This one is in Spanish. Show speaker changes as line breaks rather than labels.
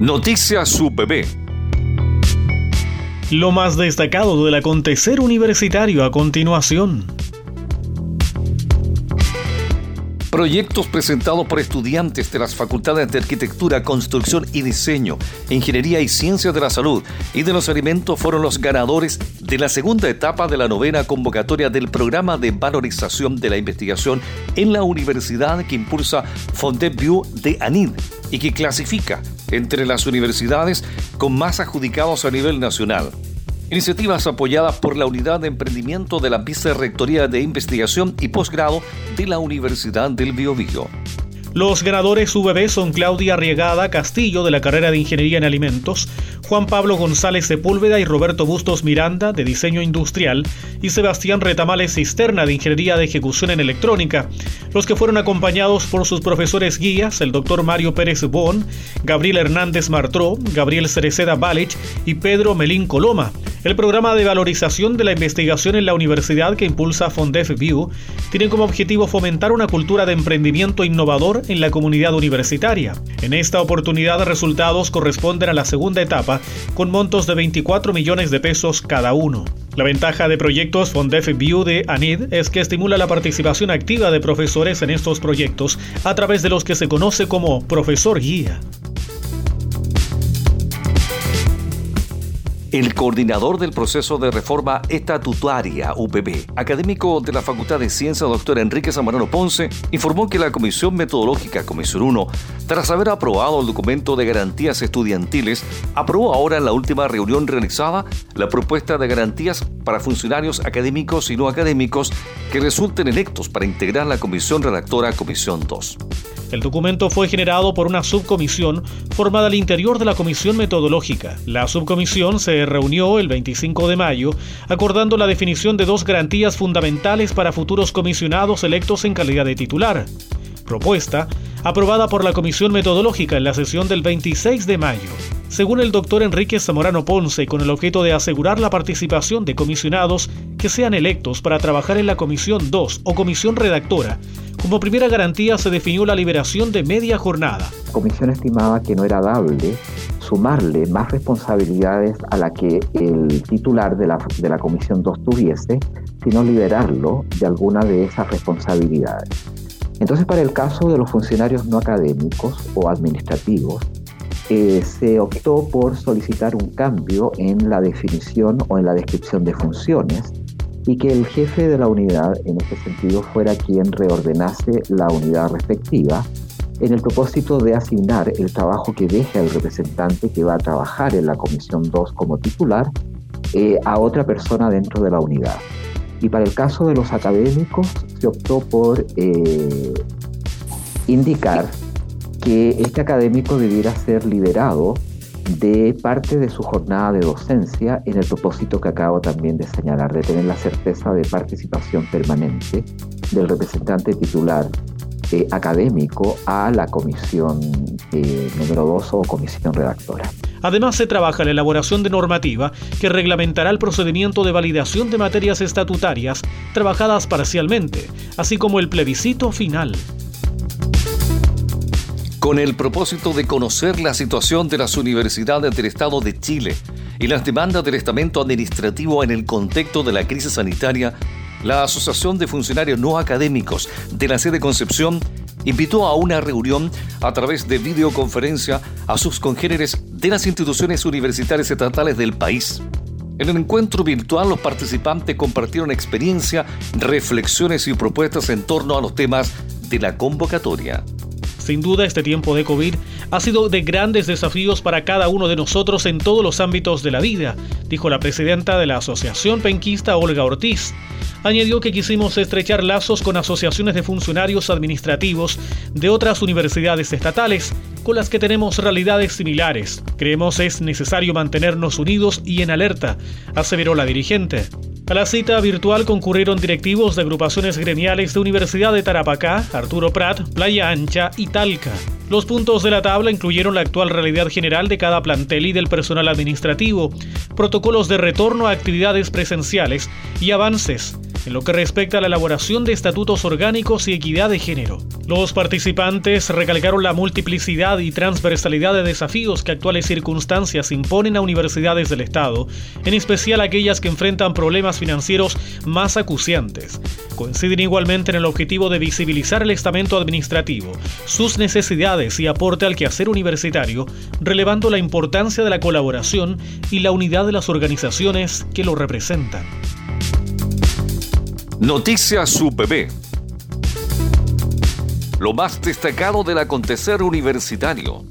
Noticias UPB.
Lo más destacado del acontecer universitario a continuación.
Proyectos presentados por estudiantes de las facultades de Arquitectura, Construcción y Diseño, Ingeniería y Ciencias de la Salud y de los Alimentos fueron los ganadores de la segunda etapa de la novena convocatoria del programa de valorización de la investigación en la universidad que impulsa Fondeview de ANID y que clasifica entre las universidades con más adjudicados a nivel nacional. Iniciativas apoyadas por la Unidad de Emprendimiento de la Vicerrectoría de Investigación y Posgrado de la Universidad del Biobío.
Los ganadores UBB son Claudia Arriegada Castillo de la carrera de Ingeniería en Alimentos, Juan Pablo González Sepúlveda y Roberto Bustos Miranda de Diseño Industrial y Sebastián Retamales Cisterna de Ingeniería de Ejecución en Electrónica, los que fueron acompañados por sus profesores guías, el doctor Mario Pérez Bon, Gabriel Hernández Martró, Gabriel Cereceda Balich y Pedro Melín Coloma. El programa de valorización de la investigación en la universidad que impulsa Fondef View tiene como objetivo fomentar una cultura de emprendimiento innovador en la comunidad universitaria. En esta oportunidad, resultados corresponden a la segunda etapa, con montos de 24 millones de pesos cada uno. La ventaja de proyectos Fondef View de ANID es que estimula la participación activa de profesores en estos proyectos a través de los que se conoce como profesor guía.
El coordinador del proceso de reforma estatutaria UPB, académico de la Facultad de Ciencias, doctor Enrique Zamorano Ponce, informó que la Comisión Metodológica Comisión 1, tras haber aprobado el documento de garantías estudiantiles, aprobó ahora en la última reunión realizada la propuesta de garantías para funcionarios académicos y no académicos que resulten electos para integrar la comisión redactora Comisión 2.
El documento fue generado por una subcomisión formada al interior de la Comisión Metodológica. La subcomisión se reunió el 25 de mayo acordando la definición de dos garantías fundamentales para futuros comisionados electos en calidad de titular. Propuesta aprobada por la Comisión Metodológica en la sesión del 26 de mayo. Según el doctor Enrique Zamorano Ponce, con el objeto de asegurar la participación de comisionados que sean electos para trabajar en la Comisión 2 o Comisión Redactora, como primera garantía se definió la liberación de media jornada.
La comisión estimaba que no era dable sumarle más responsabilidades a la que el titular de la, de la Comisión 2 tuviese, sino liberarlo de alguna de esas responsabilidades. Entonces, para el caso de los funcionarios no académicos o administrativos, eh, se optó por solicitar un cambio en la definición o en la descripción de funciones y que el jefe de la unidad en este sentido fuera quien reordenase la unidad respectiva en el propósito de asignar el trabajo que deja el representante que va a trabajar en la Comisión 2 como titular eh, a otra persona dentro de la unidad. Y para el caso de los académicos se optó por eh, indicar que este académico debiera ser liberado de parte de su jornada de docencia en el propósito que acabo también de señalar, de tener la certeza de participación permanente del representante titular eh, académico a la comisión eh, número 2 o comisión redactora.
Además, se trabaja la elaboración de normativa que reglamentará el procedimiento de validación de materias estatutarias trabajadas parcialmente, así como el plebiscito final
con el propósito de conocer la situación de las universidades del Estado de Chile y las demandas del estamento administrativo en el contexto de la crisis sanitaria, la Asociación de Funcionarios No Académicos de la sede Concepción invitó a una reunión a través de videoconferencia a sus congéneres de las instituciones universitarias estatales del país. En el encuentro virtual los participantes compartieron experiencia, reflexiones y propuestas en torno a los temas de la convocatoria.
Sin duda, este tiempo de COVID ha sido de grandes desafíos para cada uno de nosotros en todos los ámbitos de la vida, dijo la presidenta de la Asociación Penquista, Olga Ortiz. Añadió que quisimos estrechar lazos con asociaciones de funcionarios administrativos de otras universidades estatales con las que tenemos realidades similares. Creemos es necesario mantenernos unidos y en alerta, aseveró la dirigente. A la cita virtual concurrieron directivos de agrupaciones gremiales de Universidad de Tarapacá, Arturo Prat, Playa Ancha y Talca. Los puntos de la tabla incluyeron la actual realidad general de cada plantel y del personal administrativo, protocolos de retorno a actividades presenciales y avances en lo que respecta a la elaboración de estatutos orgánicos y equidad de género. Los participantes recalcaron la multiplicidad y transversalidad de desafíos que actuales circunstancias imponen a universidades del Estado, en especial aquellas que enfrentan problemas financieros más acuciantes. Coinciden igualmente en el objetivo de visibilizar el estamento administrativo, sus necesidades y aporte al quehacer universitario, relevando la importancia de la colaboración y la unidad de las organizaciones que lo representan.
Noticias UPB. Lo más destacado del acontecer universitario.